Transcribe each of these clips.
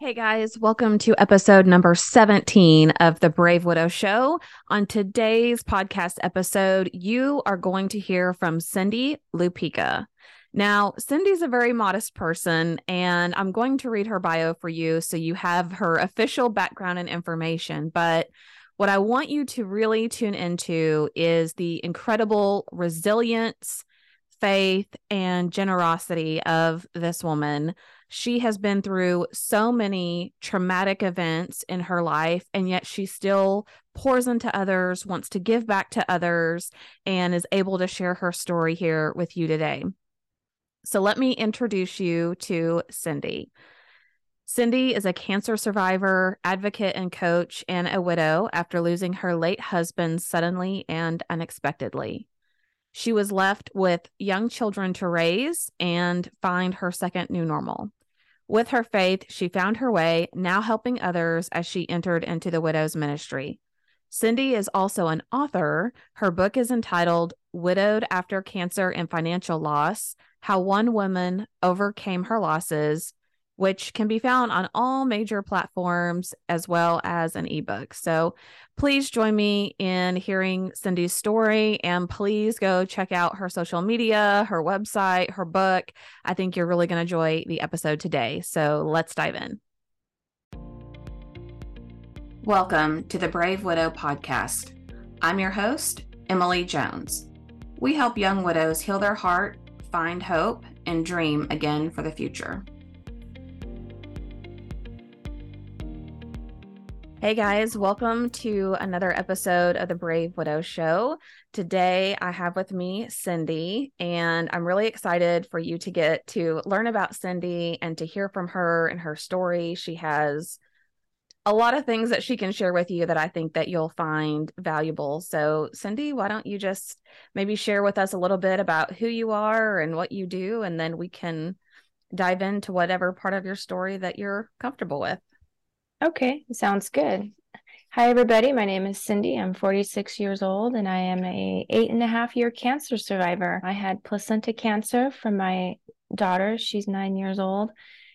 Hey guys, welcome to episode number 17 of the Brave Widow Show. On today's podcast episode, you are going to hear from Cindy Lupica. Now, Cindy's a very modest person, and I'm going to read her bio for you so you have her official background and information. But what I want you to really tune into is the incredible resilience, faith, and generosity of this woman she has been through so many traumatic events in her life, and yet she still pours into others, wants to give back to others, and is able to share her story here with you today. So, let me introduce you to Cindy. Cindy is a cancer survivor, advocate, and coach, and a widow after losing her late husband suddenly and unexpectedly. She was left with young children to raise and find her second new normal. With her faith, she found her way, now helping others as she entered into the widow's ministry. Cindy is also an author. Her book is entitled Widowed After Cancer and Financial Loss How One Woman Overcame Her Losses which can be found on all major platforms as well as an ebook. So please join me in hearing Cindy's story and please go check out her social media, her website, her book. I think you're really going to enjoy the episode today. So let's dive in. Welcome to the Brave Widow podcast. I'm your host, Emily Jones. We help young widows heal their heart, find hope, and dream again for the future. Hey guys, welcome to another episode of the Brave Widow Show. Today I have with me Cindy, and I'm really excited for you to get to learn about Cindy and to hear from her and her story. She has a lot of things that she can share with you that I think that you'll find valuable. So, Cindy, why don't you just maybe share with us a little bit about who you are and what you do, and then we can dive into whatever part of your story that you're comfortable with. Okay, sounds good. Hi, everybody. My name is Cindy. I'm 46 years old, and I am a eight and a half year cancer survivor. I had placenta cancer from my daughter. She's nine years old.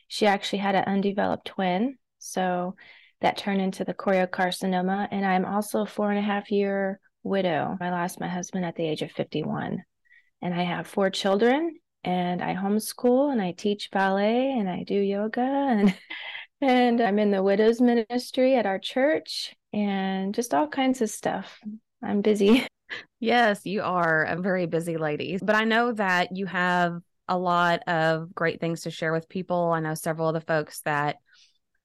She actually had an undeveloped twin, so that turned into the choriocarcinoma. And I'm also a four and a half year widow. I lost my husband at the age of 51, and I have four children. And I homeschool and I teach ballet and I do yoga and And I'm in the widows ministry at our church and just all kinds of stuff. I'm busy. Yes, you are a very busy lady. But I know that you have a lot of great things to share with people. I know several of the folks that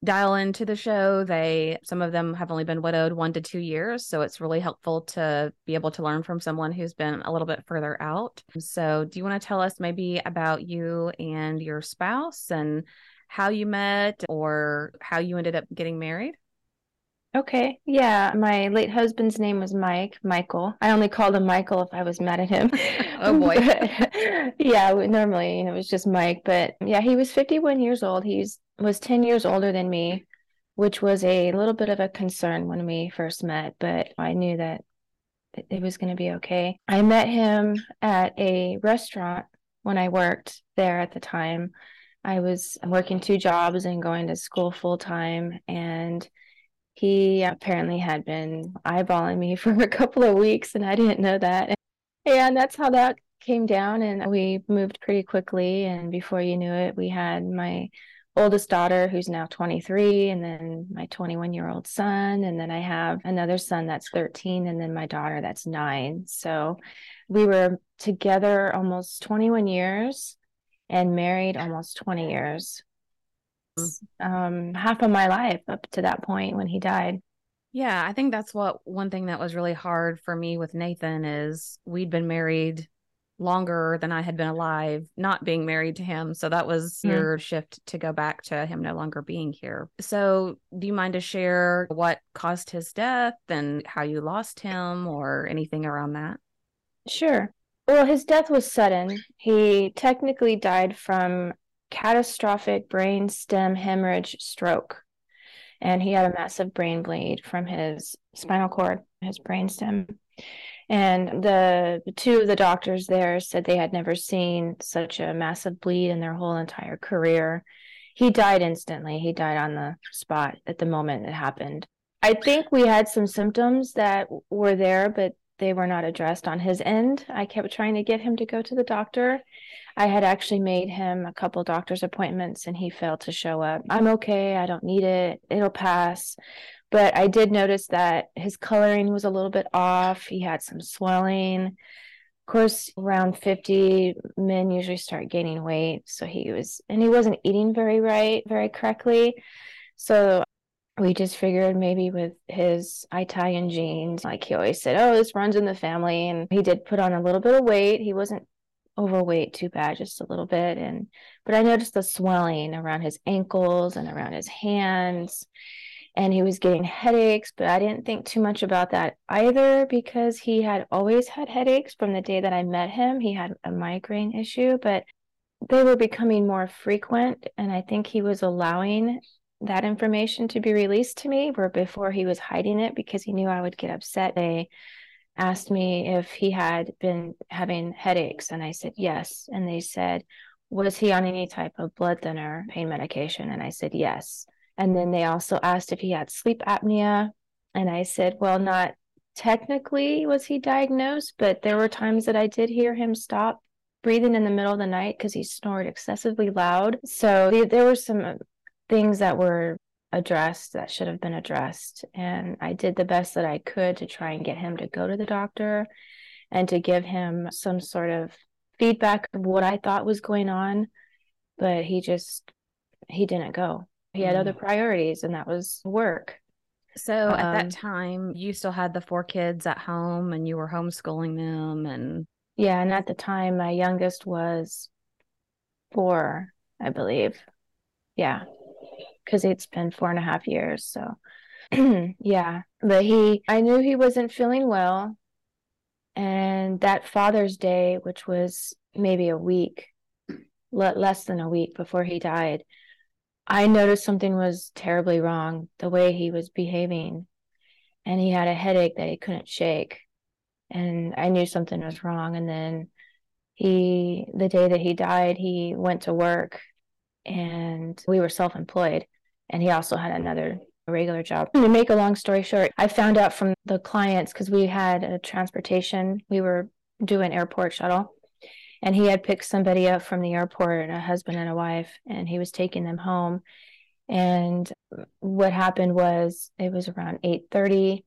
dial into the show, they some of them have only been widowed 1 to 2 years, so it's really helpful to be able to learn from someone who's been a little bit further out. So, do you want to tell us maybe about you and your spouse and how you met or how you ended up getting married? Okay. Yeah. My late husband's name was Mike, Michael. I only called him Michael if I was mad at him. oh boy. yeah. Normally it was just Mike, but yeah, he was 51 years old. He was 10 years older than me, which was a little bit of a concern when we first met, but I knew that it was going to be okay. I met him at a restaurant when I worked there at the time. I was working two jobs and going to school full time. And he apparently had been eyeballing me for a couple of weeks, and I didn't know that. And that's how that came down. And we moved pretty quickly. And before you knew it, we had my oldest daughter who's now 23 and then my 21 year old son and then i have another son that's 13 and then my daughter that's 9 so we were together almost 21 years and married almost 20 years. Um, half of my life up to that point when he died. Yeah, I think that's what one thing that was really hard for me with Nathan is we'd been married longer than I had been alive, not being married to him. So that was mm. your shift to go back to him no longer being here. So, do you mind to share what caused his death and how you lost him or anything around that? Sure. Well, his death was sudden. He technically died from catastrophic brain stem hemorrhage stroke. And he had a massive brain bleed from his spinal cord, his brain stem. And the, two of the doctors there said they had never seen such a massive bleed in their whole entire career. he died instantly. He died on the spot at the moment it happened. I think we had some symptoms that were there, but they were not addressed on his end. I kept trying to get him to go to the doctor. I had actually made him a couple doctor's appointments and he failed to show up. I'm okay. I don't need it. It'll pass. But I did notice that his coloring was a little bit off. He had some swelling. Of course, around 50, men usually start gaining weight. So he was, and he wasn't eating very right, very correctly. So we just figured maybe with his Italian genes, like he always said, oh, this runs in the family. And he did put on a little bit of weight. He wasn't overweight too bad, just a little bit. And, but I noticed the swelling around his ankles and around his hands. And he was getting headaches, but I didn't think too much about that either because he had always had headaches from the day that I met him. He had a migraine issue, but they were becoming more frequent. And I think he was allowing that information to be released to me where before he was hiding it because he knew I would get upset. They asked me if he had been having headaches and I said yes and they said was he on any type of blood thinner pain medication and I said yes. And then they also asked if he had sleep apnea and I said well not technically was he diagnosed but there were times that I did hear him stop breathing in the middle of the night because he snored excessively loud. So there were some things that were addressed that should have been addressed. And I did the best that I could to try and get him to go to the doctor and to give him some sort of feedback of what I thought was going on. But he just, he didn't go. He had mm. other priorities, and that was work. So at um, that time, you still had the four kids at home and you were homeschooling them. And yeah, and at the time, my youngest was four, I believe. Yeah because it's been four and a half years. So, yeah, but he, I knew he wasn't feeling well. And that Father's Day, which was maybe a week, less than a week before he died, I noticed something was terribly wrong the way he was behaving. And he had a headache that he couldn't shake. And I knew something was wrong. And then he, the day that he died, he went to work and we were self employed and he also had another regular job. To make a long story short, I found out from the clients because we had a transportation, we were doing airport shuttle, and he had picked somebody up from the airport, a husband and a wife, and he was taking them home. And what happened was it was around 8:30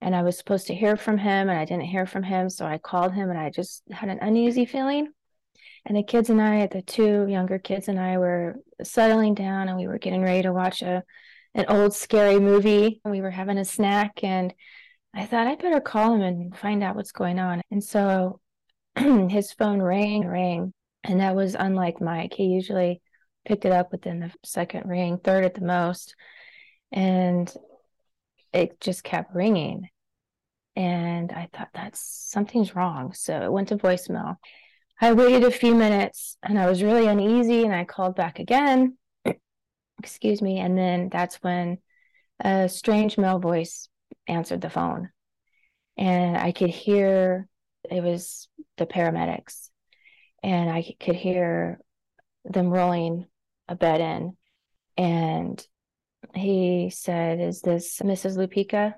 and I was supposed to hear from him and I didn't hear from him, so I called him and I just had an uneasy feeling. And the kids and I, the two younger kids and I were settling down and we were getting ready to watch a an old scary movie. We were having a snack and I thought I better call him and find out what's going on. And so his phone rang, rang, and that was unlike Mike. He usually picked it up within the second ring, third at the most. And it just kept ringing. And I thought that's something's wrong. So it went to voicemail. I waited a few minutes and I was really uneasy and I called back again. Excuse me. And then that's when a strange male voice answered the phone. And I could hear it was the paramedics. And I could hear them rolling a bed in. And he said, Is this Mrs. Lupica?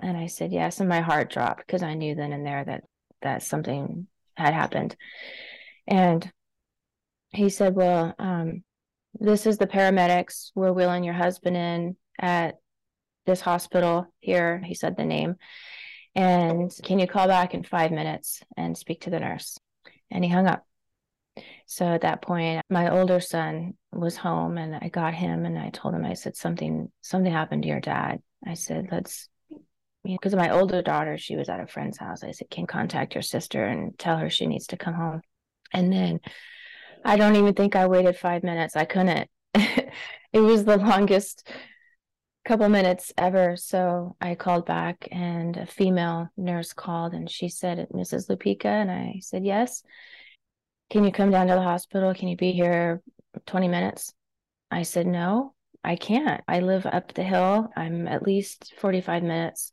And I said, Yes. And my heart dropped because I knew then and there that that something had happened. And he said, Well, um, this is the paramedics. We're wheeling your husband in at this hospital here. He said the name. And can you call back in five minutes and speak to the nurse? And he hung up. So at that point, my older son was home and I got him and I told him, I said, something, something happened to your dad. I said, let's because of my older daughter, she was at a friend's house. I said, can contact your sister and tell her she needs to come home. And then I don't even think I waited five minutes. I couldn't. it was the longest couple minutes ever. So I called back and a female nurse called and she said, Mrs. Lupica. And I said, yes. Can you come down to the hospital? Can you be here 20 minutes? I said, no. I can't. I live up the hill. I'm at least 45 minutes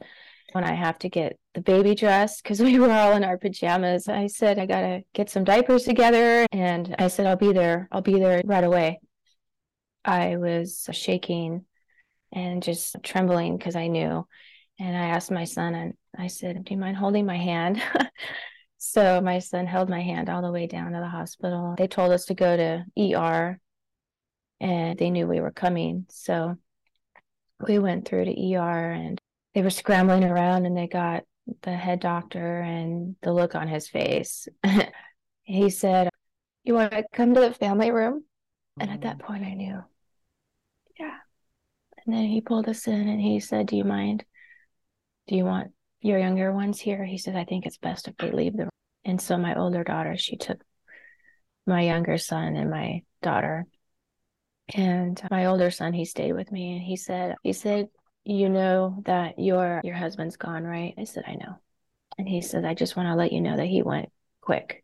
when I have to get the baby dressed because we were all in our pajamas. I said, I got to get some diapers together. And I said, I'll be there. I'll be there right away. I was shaking and just trembling because I knew. And I asked my son, and I said, Do you mind holding my hand? so my son held my hand all the way down to the hospital. They told us to go to ER, and they knew we were coming. So we went through to ER, and they were scrambling around, and they got the head doctor and the look on his face. he said, You want to come to the family room? And at that mm. point, I knew, yeah. And then he pulled us in and he said, Do you mind? Do you want your younger ones here? He said, I think it's best if they leave the room. And so my older daughter, she took my younger son and my daughter. And my older son, he stayed with me and he said, he said, you know that your your husband's gone, right? I said, I know. And he said, I just want to let you know that he went quick.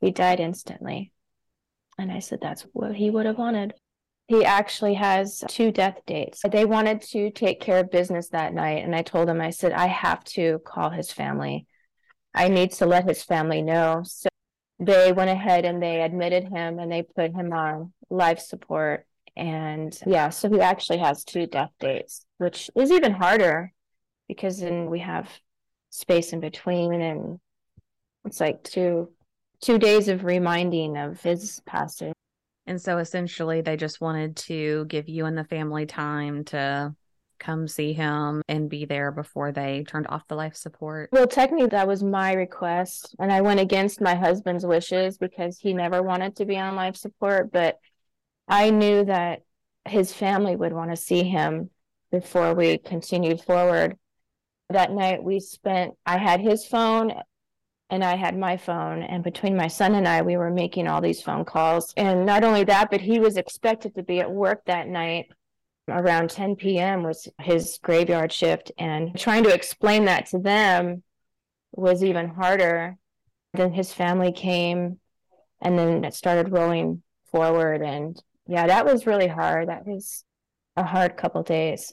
He died instantly. And I said, that's what he would have wanted. He actually has two death dates. They wanted to take care of business that night. And I told him, I said, I have to call his family. I need to let his family know. So they went ahead and they admitted him and they put him on life support. And yeah, so he actually has two death dates, which is even harder because then we have space in between and it's like two two days of reminding of his passing. And so essentially, they just wanted to give you and the family time to come see him and be there before they turned off the life support. Well, technically, that was my request. And I went against my husband's wishes because he never wanted to be on life support. But I knew that his family would want to see him before we continued forward. That night, we spent, I had his phone and I had my phone. And between my son and I, we were making all these phone calls. And not only that, but he was expected to be at work that night around 10 p.m. was his graveyard shift. And trying to explain that to them was even harder. Then his family came and then it started rolling forward. And yeah, that was really hard. That was a hard couple days.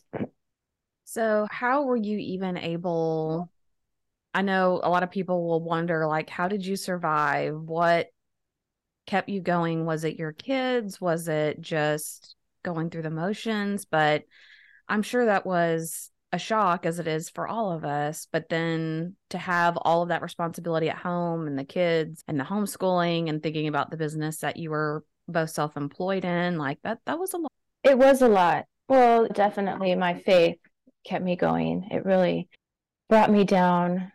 So, how were you even able I know a lot of people will wonder, like, how did you survive? What kept you going? Was it your kids? Was it just going through the motions? But I'm sure that was a shock as it is for all of us. But then to have all of that responsibility at home and the kids and the homeschooling and thinking about the business that you were both self employed in, like that, that was a lot. It was a lot. Well, definitely my faith kept me going. It really brought me down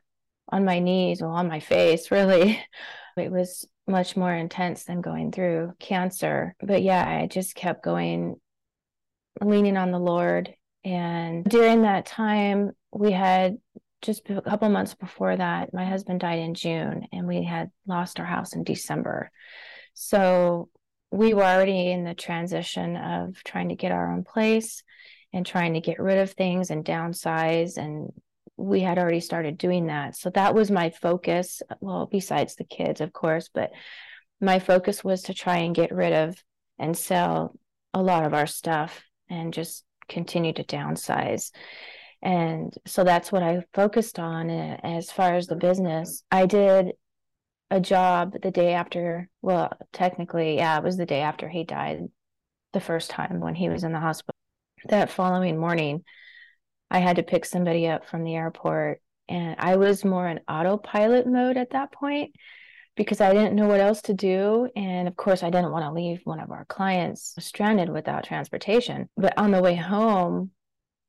on my knees or on my face, really. It was much more intense than going through cancer. But yeah, I just kept going, leaning on the Lord. And during that time, we had just a couple months before that, my husband died in June and we had lost our house in December. So we were already in the transition of trying to get our own place and trying to get rid of things and downsize and we had already started doing that. So that was my focus. Well, besides the kids, of course, but my focus was to try and get rid of and sell a lot of our stuff and just continue to downsize. And so that's what I focused on eh, as far as the business. I did a job the day after, well, technically, yeah, it was the day after he died the first time when he was in the hospital. That following morning, I had to pick somebody up from the airport. And I was more in autopilot mode at that point because I didn't know what else to do. And of course, I didn't want to leave one of our clients stranded without transportation. But on the way home,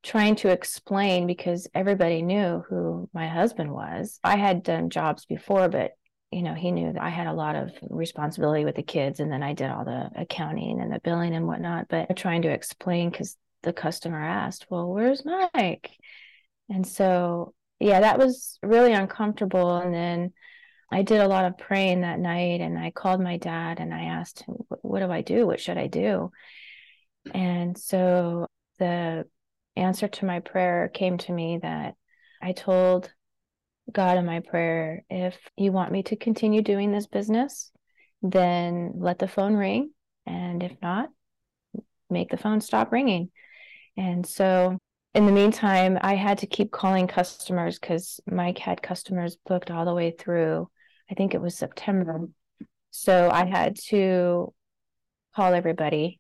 trying to explain because everybody knew who my husband was. I had done jobs before, but you know, he knew that I had a lot of responsibility with the kids, and then I did all the accounting and the billing and whatnot. But trying to explain because the customer asked, Well, where's Mike? And so, yeah, that was really uncomfortable. And then I did a lot of praying that night and I called my dad and I asked him, What do I do? What should I do? And so the answer to my prayer came to me that I told God in my prayer, if you want me to continue doing this business, then let the phone ring. And if not, make the phone stop ringing. And so in the meantime, I had to keep calling customers because Mike had customers booked all the way through, I think it was September. So I had to call everybody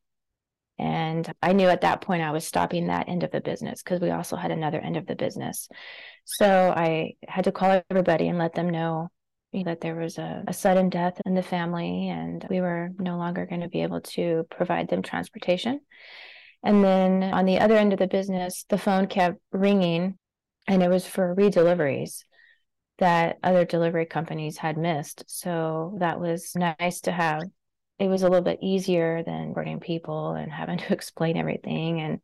And I knew at that point I was stopping that end of the business because we also had another end of the business. So I had to call everybody and let them know that there was a, a sudden death in the family and we were no longer going to be able to provide them transportation. And then on the other end of the business, the phone kept ringing and it was for redeliveries that other delivery companies had missed. So that was nice to have. It was a little bit easier than boarding people and having to explain everything and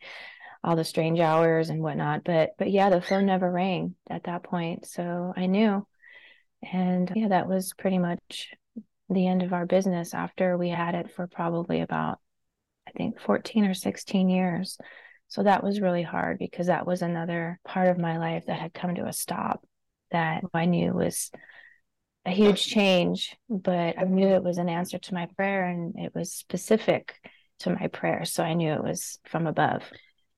all the strange hours and whatnot. But but yeah, the phone never rang at that point. So I knew. And yeah, that was pretty much the end of our business after we had it for probably about I think 14 or 16 years. So that was really hard because that was another part of my life that had come to a stop that I knew was a huge change, but I knew it was an answer to my prayer and it was specific to my prayer. So I knew it was from above.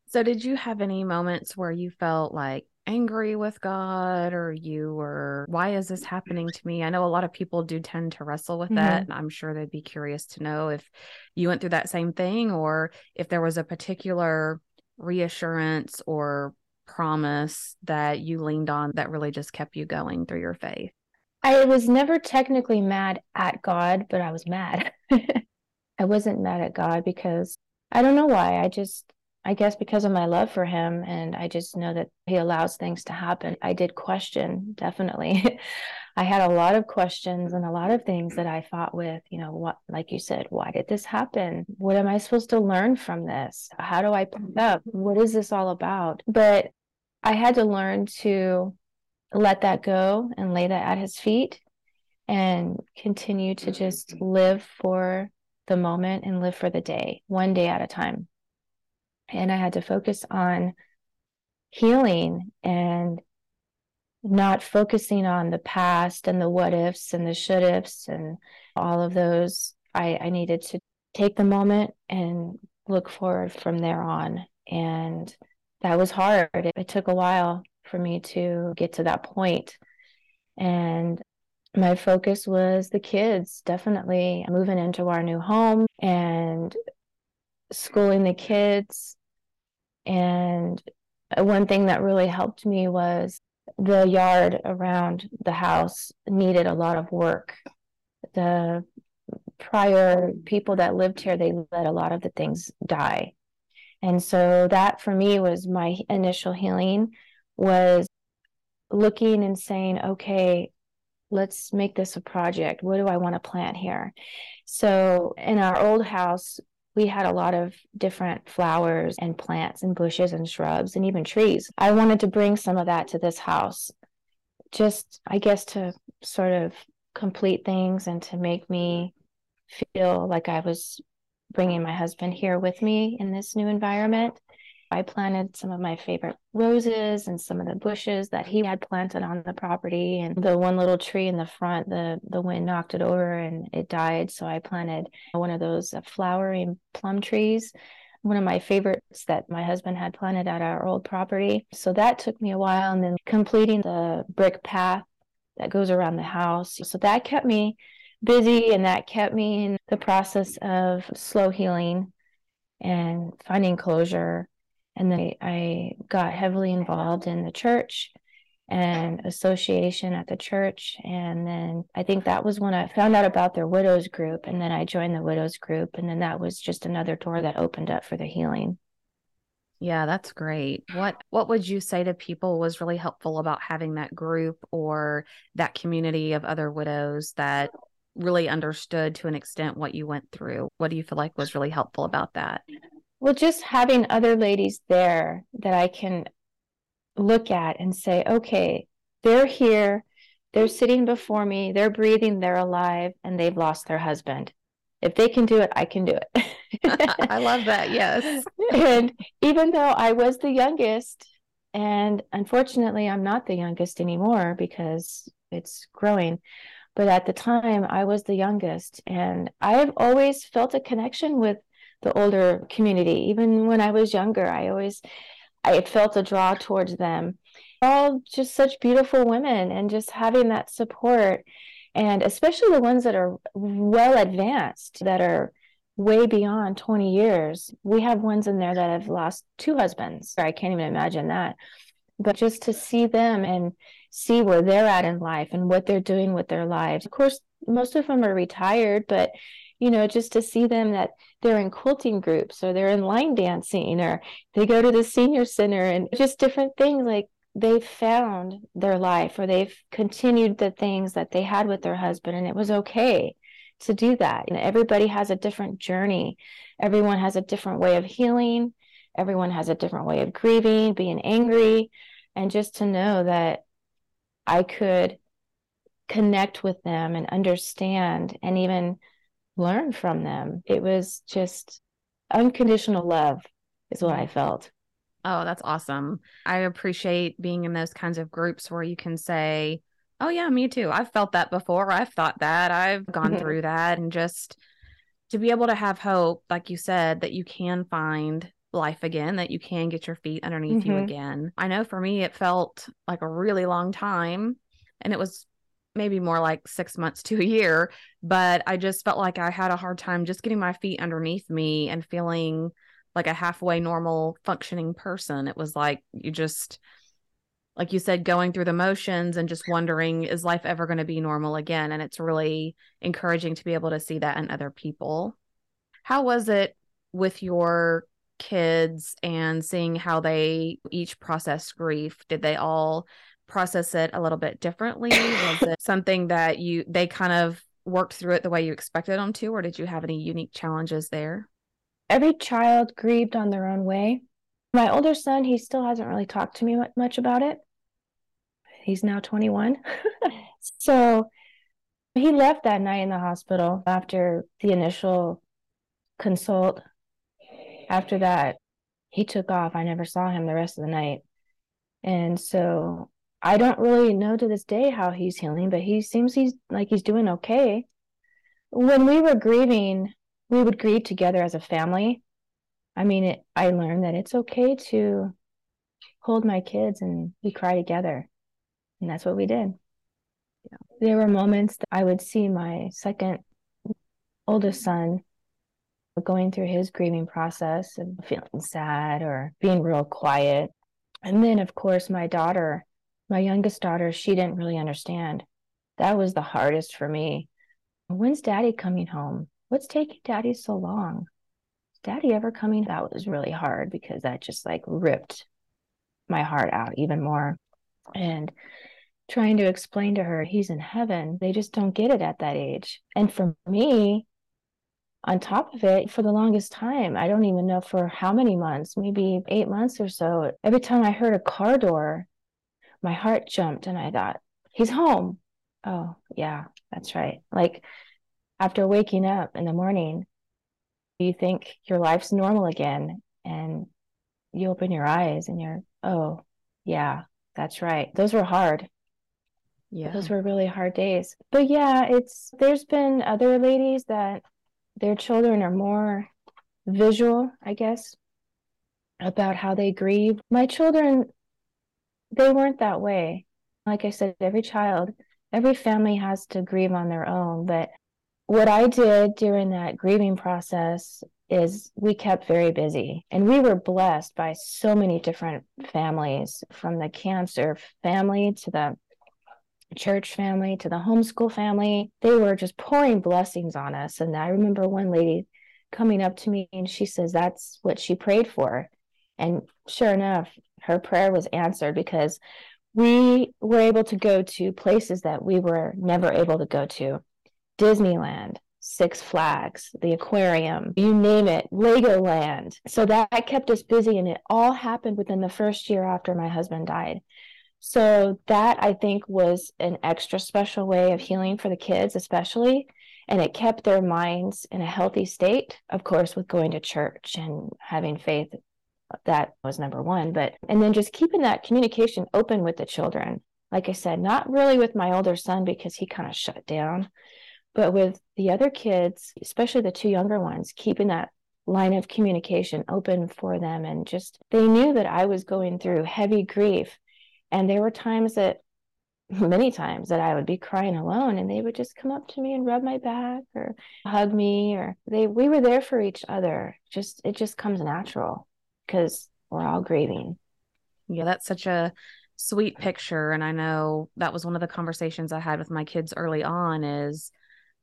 So, did you have any moments where you felt like angry with God or you were, why is this happening to me? I know a lot of people do tend to wrestle with mm-hmm. that. And I'm sure they'd be curious to know if you went through that same thing or if there was a particular reassurance or promise that you leaned on that really just kept you going through your faith? I was never technically mad at God, but I was mad. I wasn't mad at God because I don't know why. I just, I guess because of my love for him, and I just know that he allows things to happen. I did question, definitely. I had a lot of questions and a lot of things that I fought with, you know, what, like you said, why did this happen? What am I supposed to learn from this? How do I pick up? What is this all about? But I had to learn to let that go and lay that at his feet and continue to just live for the moment and live for the day, one day at a time. And I had to focus on healing and not focusing on the past and the what ifs and the should ifs and all of those. I, I needed to take the moment and look forward from there on. And that was hard. It, it took a while for me to get to that point. And my focus was the kids, definitely moving into our new home and schooling the kids. And one thing that really helped me was the yard around the house needed a lot of work. The prior people that lived here, they let a lot of the things die. And so that for me was my initial healing was looking and saying, okay, let's make this a project. What do I want to plant here? So in our old house, we had a lot of different flowers and plants and bushes and shrubs and even trees. I wanted to bring some of that to this house, just, I guess, to sort of complete things and to make me feel like I was bringing my husband here with me in this new environment. I planted some of my favorite roses and some of the bushes that he had planted on the property. And the one little tree in the front, the, the wind knocked it over and it died. So I planted one of those uh, flowering plum trees, one of my favorites that my husband had planted at our old property. So that took me a while. And then completing the brick path that goes around the house. So that kept me busy and that kept me in the process of slow healing and finding closure. And then I got heavily involved in the church and association at the church. And then I think that was when I found out about their widows group. And then I joined the widows group. And then that was just another door that opened up for the healing. Yeah, that's great. What what would you say to people was really helpful about having that group or that community of other widows that really understood to an extent what you went through. What do you feel like was really helpful about that? Well, just having other ladies there that I can look at and say, okay, they're here, they're sitting before me, they're breathing, they're alive, and they've lost their husband. If they can do it, I can do it. I love that. Yes. and even though I was the youngest, and unfortunately, I'm not the youngest anymore because it's growing. But at the time, I was the youngest, and I've always felt a connection with the older community. Even when I was younger, I always I felt a draw towards them. All just such beautiful women, and just having that support, and especially the ones that are well advanced, that are way beyond 20 years. We have ones in there that have lost two husbands. I can't even imagine that. But just to see them and see where they're at in life and what they're doing with their lives. Of course, most of them are retired, but you know, just to see them that they're in quilting groups or they're in line dancing or they go to the senior center and just different things like they've found their life or they've continued the things that they had with their husband and it was okay to do that. And everybody has a different journey. Everyone has a different way of healing. Everyone has a different way of grieving, being angry. And just to know that I could connect with them and understand and even learn from them. It was just unconditional love, is what I felt. Oh, that's awesome. I appreciate being in those kinds of groups where you can say, Oh, yeah, me too. I've felt that before. I've thought that. I've gone mm-hmm. through that. And just to be able to have hope, like you said, that you can find life again, that you can get your feet underneath mm-hmm. you again. I know for me, it felt like a really long time. And it was maybe more like six months to a year, but I just felt like I had a hard time just getting my feet underneath me and feeling like a halfway normal functioning person. It was like you just, like you said, going through the motions and just wondering, is life ever going to be normal again? And it's really encouraging to be able to see that in other people. How was it with your kids and seeing how they each process grief? Did they all process it a little bit differently? Was it something that you they kind of worked through it the way you expected them to, or did you have any unique challenges there? Every child grieved on their own way. My older son, he still hasn't really talked to me much about it. He's now 21. so he left that night in the hospital after the initial consult. After that, he took off. I never saw him the rest of the night. And so I don't really know to this day how he's healing, but he seems he's like he's doing okay. When we were grieving, we would grieve together as a family. I mean, it, I learned that it's okay to hold my kids and we cry together. And that's what we did. Yeah. There were moments that I would see my second oldest son going through his grieving process and feeling sad or being real quiet. And then, of course, my daughter my youngest daughter, she didn't really understand. That was the hardest for me. When's daddy coming home? What's taking daddy so long? Is daddy ever coming? That was really hard because that just like ripped my heart out even more. And trying to explain to her he's in heaven, they just don't get it at that age. And for me, on top of it, for the longest time, I don't even know for how many months, maybe eight months or so, every time I heard a car door, my heart jumped and I thought, he's home. Oh, yeah, that's right. Like after waking up in the morning, you think your life's normal again and you open your eyes and you're, oh, yeah, that's right. Those were hard. Yeah. Those were really hard days. But yeah, it's there's been other ladies that their children are more visual, I guess, about how they grieve. My children they weren't that way. Like I said, every child, every family has to grieve on their own. But what I did during that grieving process is we kept very busy and we were blessed by so many different families from the cancer family to the church family to the homeschool family they were just pouring blessings on us and i remember one lady coming up to me and she says that's what she prayed for and sure enough her prayer was answered because we were able to go to places that we were never able to go to Disneyland, Six Flags, the aquarium, you name it, Legoland. So that kept us busy, and it all happened within the first year after my husband died. So that I think was an extra special way of healing for the kids, especially. And it kept their minds in a healthy state, of course, with going to church and having faith that was number one but and then just keeping that communication open with the children. Like i said not really with my older son because he kind of shut down but with the other kids especially the two younger ones keeping that line of communication open for them and just they knew that i was going through heavy grief. And there were times that many times that I would be crying alone and they would just come up to me and rub my back or hug me or they we were there for each other. Just it just comes natural because we're all grieving. Yeah, that's such a sweet picture and I know that was one of the conversations I had with my kids early on is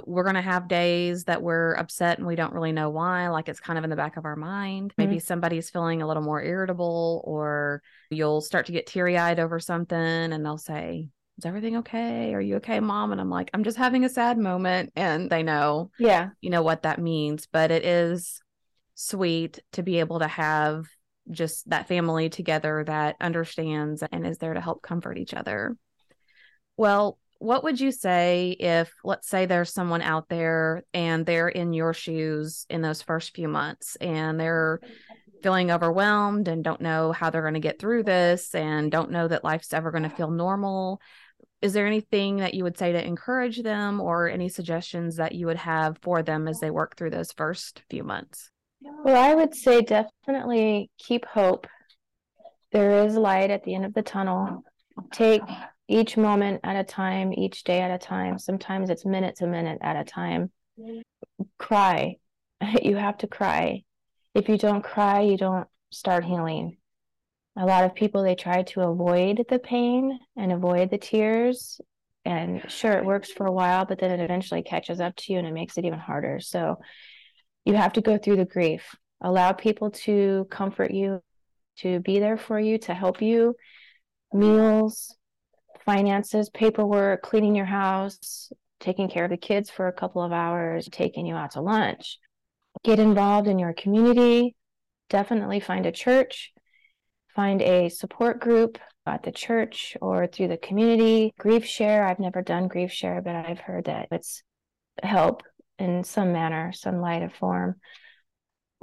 we're going to have days that we're upset and we don't really know why like it's kind of in the back of our mind mm-hmm. maybe somebody's feeling a little more irritable or you'll start to get teary-eyed over something and they'll say is everything okay? Are you okay, mom? And I'm like, I'm just having a sad moment. And they know, yeah, you know what that means. But it is sweet to be able to have just that family together that understands and is there to help comfort each other. Well, what would you say if, let's say, there's someone out there and they're in your shoes in those first few months and they're feeling overwhelmed and don't know how they're going to get through this and don't know that life's ever going to feel normal? is there anything that you would say to encourage them or any suggestions that you would have for them as they work through those first few months? Well, I would say definitely keep hope. There is light at the end of the tunnel. Take each moment at a time, each day at a time. Sometimes it's minute to minute at a time. Cry. You have to cry. If you don't cry, you don't start healing a lot of people they try to avoid the pain and avoid the tears and sure it works for a while but then it eventually catches up to you and it makes it even harder so you have to go through the grief. Allow people to comfort you to be there for you to help you. Meals finances paperwork cleaning your house taking care of the kids for a couple of hours taking you out to lunch. Get involved in your community. Definitely find a church. Find a support group at the church or through the community. GriefShare, I've never done GriefShare, but I've heard that it's help in some manner, some light of form.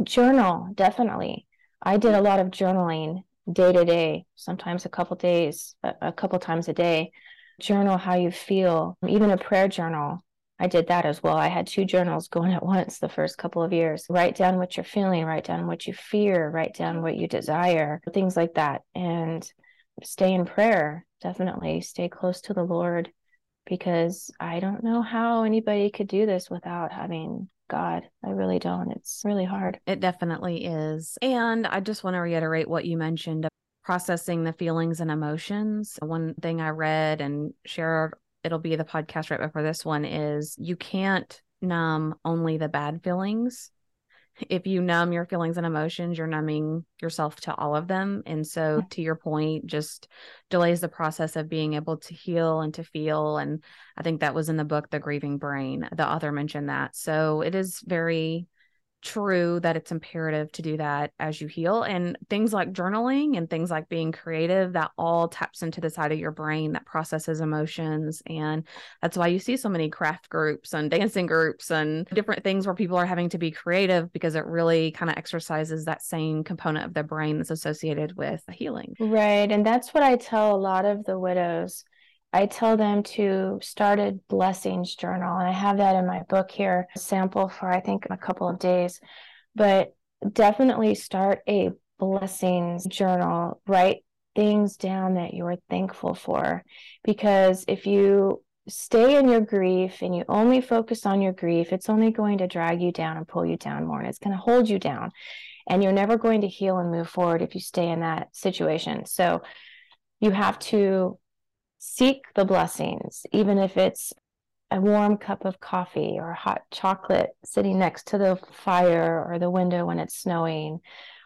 Journal, definitely. I did a lot of journaling day to day, sometimes a couple days, a couple times a day. Journal how you feel, even a prayer journal. I did that as well. I had two journals going at once the first couple of years. Write down what you're feeling, write down what you fear, write down what you desire, things like that. And stay in prayer, definitely stay close to the Lord because I don't know how anybody could do this without having God. I really don't. It's really hard. It definitely is. And I just want to reiterate what you mentioned processing the feelings and emotions. One thing I read and share, it'll be the podcast right before this one is you can't numb only the bad feelings. If you numb your feelings and emotions, you're numbing yourself to all of them. And so, to your point, just delays the process of being able to heal and to feel. And I think that was in the book, The Grieving Brain. The author mentioned that. So, it is very true that it's imperative to do that as you heal and things like journaling and things like being creative that all taps into the side of your brain that processes emotions and that's why you see so many craft groups and dancing groups and different things where people are having to be creative because it really kind of exercises that same component of the brain that's associated with healing. Right and that's what i tell a lot of the widows I tell them to start a blessings journal. And I have that in my book here, a sample for I think a couple of days. But definitely start a blessings journal. Write things down that you're thankful for. Because if you stay in your grief and you only focus on your grief, it's only going to drag you down and pull you down more. And it's going to hold you down. And you're never going to heal and move forward if you stay in that situation. So you have to seek the blessings, even if it's a warm cup of coffee or hot chocolate sitting next to the fire or the window when it's snowing,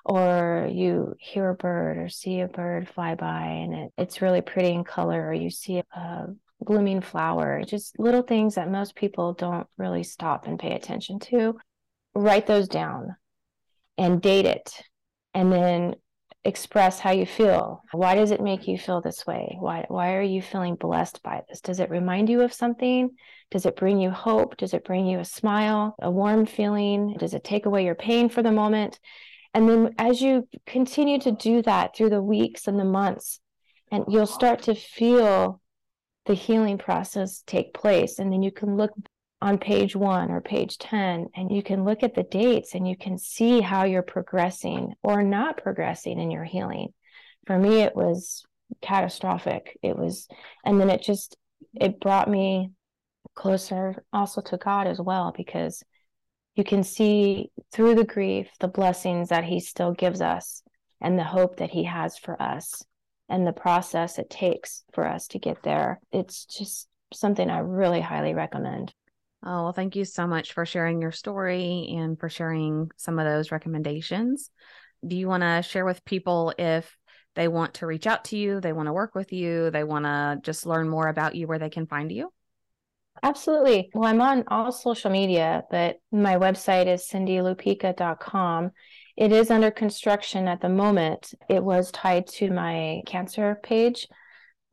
or you hear a bird or see a bird fly by and it, it's really pretty in color, or you see a blooming flower, just little things that most people don't really stop and pay attention to. Write those down and date it. And then express how you feel. Why does it make you feel this way? Why why are you feeling blessed by this? Does it remind you of something? Does it bring you hope? Does it bring you a smile, a warm feeling? Does it take away your pain for the moment? And then as you continue to do that through the weeks and the months, and you'll start to feel the healing process take place and then you can look on page one or page 10, and you can look at the dates and you can see how you're progressing or not progressing in your healing. For me, it was catastrophic. It was, and then it just, it brought me closer also to God as well, because you can see through the grief the blessings that He still gives us and the hope that He has for us and the process it takes for us to get there. It's just something I really highly recommend. Oh, well, thank you so much for sharing your story and for sharing some of those recommendations. Do you want to share with people if they want to reach out to you, they want to work with you, they want to just learn more about you, where they can find you? Absolutely. Well, I'm on all social media, but my website is cindylupica.com. It is under construction at the moment. It was tied to my cancer page,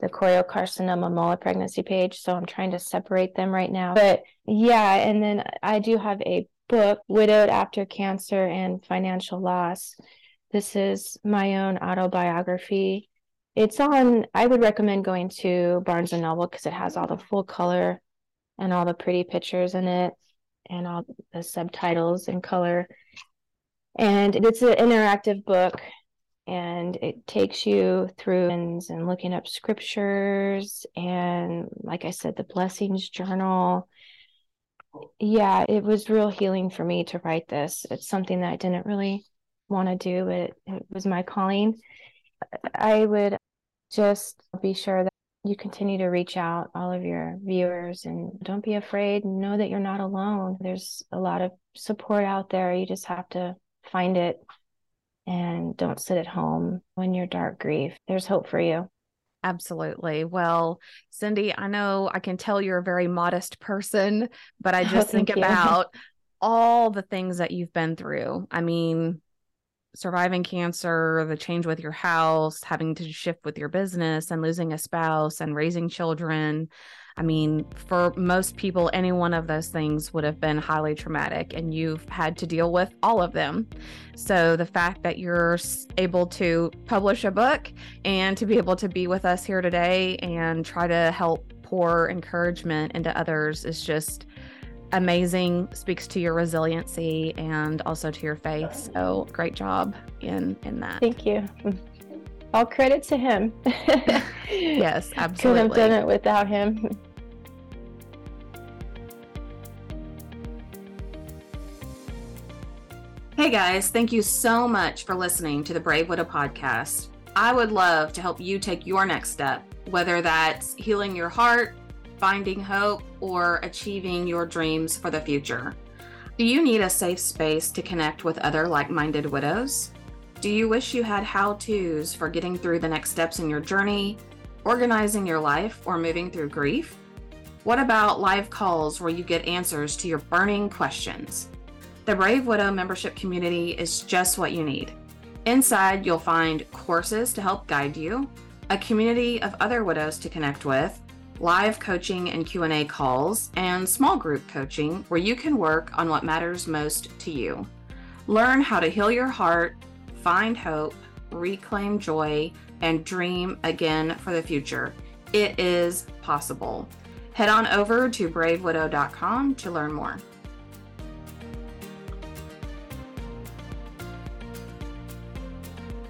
the choriocarcinoma molar pregnancy page. So I'm trying to separate them right now. But yeah, and then I do have a book, Widowed After Cancer and Financial Loss. This is my own autobiography. It's on, I would recommend going to Barnes and Noble because it has all the full color and all the pretty pictures in it and all the subtitles in color. And it's an interactive book and it takes you through and, and looking up scriptures and like I said, the blessings journal. Yeah, it was real healing for me to write this. It's something that I didn't really want to do, but it, it was my calling. I would just be sure that you continue to reach out all of your viewers and don't be afraid know that you're not alone there's a lot of support out there you just have to find it and don't sit at home when you're dark grief there's hope for you Absolutely. Well, Cindy, I know I can tell you're a very modest person, but I oh, just oh, think you. about all the things that you've been through. I mean, surviving cancer, the change with your house, having to shift with your business, and losing a spouse and raising children. I mean, for most people, any one of those things would have been highly traumatic, and you've had to deal with all of them. So, the fact that you're able to publish a book and to be able to be with us here today and try to help pour encouragement into others is just amazing speaks to your resiliency and also to your faith. So great job in in that. Thank you all credit to him. Yes absolutely couldn't have done it without him. Hey guys. Thank you so much for listening to the brave widow podcast. I would love to help you take your next step whether that's healing your heart finding hope, or achieving your dreams for the future. Do you need a safe space to connect with other like minded widows? Do you wish you had how to's for getting through the next steps in your journey, organizing your life, or moving through grief? What about live calls where you get answers to your burning questions? The Brave Widow membership community is just what you need. Inside, you'll find courses to help guide you, a community of other widows to connect with, live coaching and Q&A calls, and small group coaching where you can work on what matters most to you. Learn how to heal your heart, find hope, reclaim joy, and dream again for the future. It is possible. Head on over to bravewidow.com to learn more.